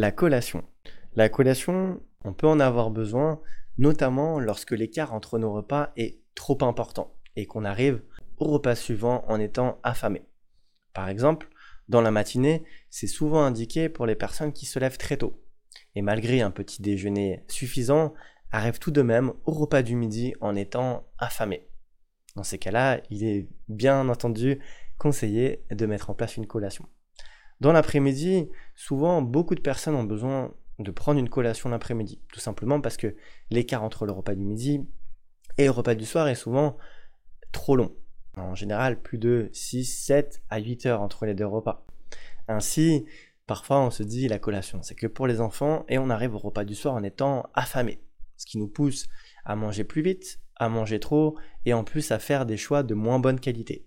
La collation. La collation, on peut en avoir besoin, notamment lorsque l'écart entre nos repas est trop important et qu'on arrive au repas suivant en étant affamé. Par exemple, dans la matinée, c'est souvent indiqué pour les personnes qui se lèvent très tôt. Et malgré un petit déjeuner suffisant, arrivent tout de même au repas du midi en étant affamés. Dans ces cas-là, il est bien entendu conseillé de mettre en place une collation. Dans l'après-midi, souvent beaucoup de personnes ont besoin de prendre une collation l'après-midi, tout simplement parce que l'écart entre le repas du midi et le repas du soir est souvent trop long. En général, plus de 6, 7 à 8 heures entre les deux repas. Ainsi, parfois on se dit la collation, c'est que pour les enfants et on arrive au repas du soir en étant affamé, ce qui nous pousse à manger plus vite, à manger trop et en plus à faire des choix de moins bonne qualité.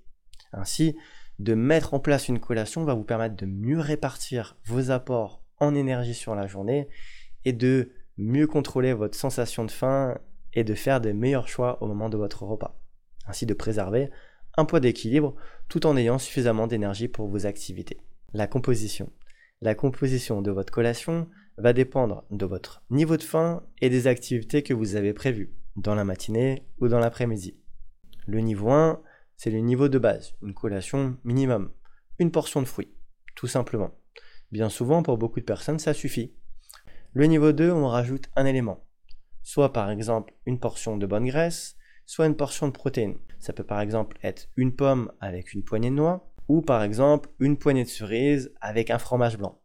Ainsi, de mettre en place une collation va vous permettre de mieux répartir vos apports en énergie sur la journée et de mieux contrôler votre sensation de faim et de faire des meilleurs choix au moment de votre repas. Ainsi de préserver un poids d'équilibre tout en ayant suffisamment d'énergie pour vos activités. La composition. La composition de votre collation va dépendre de votre niveau de faim et des activités que vous avez prévues, dans la matinée ou dans l'après-midi. Le niveau 1, c'est le niveau de base, une collation minimum, une portion de fruits, tout simplement. Bien souvent, pour beaucoup de personnes, ça suffit. Le niveau 2, on rajoute un élément, soit par exemple une portion de bonne graisse, soit une portion de protéines. Ça peut par exemple être une pomme avec une poignée de noix, ou par exemple une poignée de cerises avec un fromage blanc.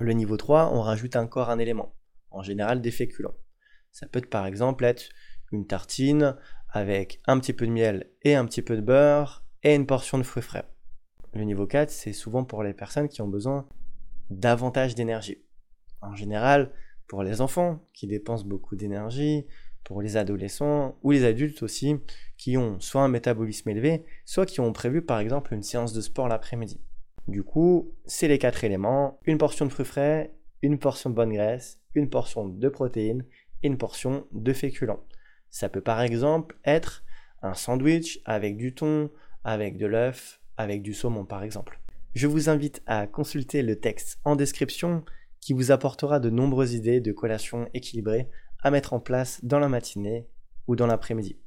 Le niveau 3, on rajoute encore un élément, en général des féculents. Ça peut par exemple être une tartine avec un petit peu de miel et un petit peu de beurre et une portion de fruits frais. Le niveau 4, c'est souvent pour les personnes qui ont besoin davantage d'énergie. En général, pour les enfants qui dépensent beaucoup d'énergie, pour les adolescents ou les adultes aussi qui ont soit un métabolisme élevé, soit qui ont prévu par exemple une séance de sport l'après-midi. Du coup, c'est les quatre éléments, une portion de fruits frais, une portion de bonne graisse, une portion de protéines et une portion de féculents. Ça peut par exemple être un sandwich avec du thon, avec de l'œuf, avec du saumon par exemple. Je vous invite à consulter le texte en description qui vous apportera de nombreuses idées de collations équilibrées à mettre en place dans la matinée ou dans l'après-midi.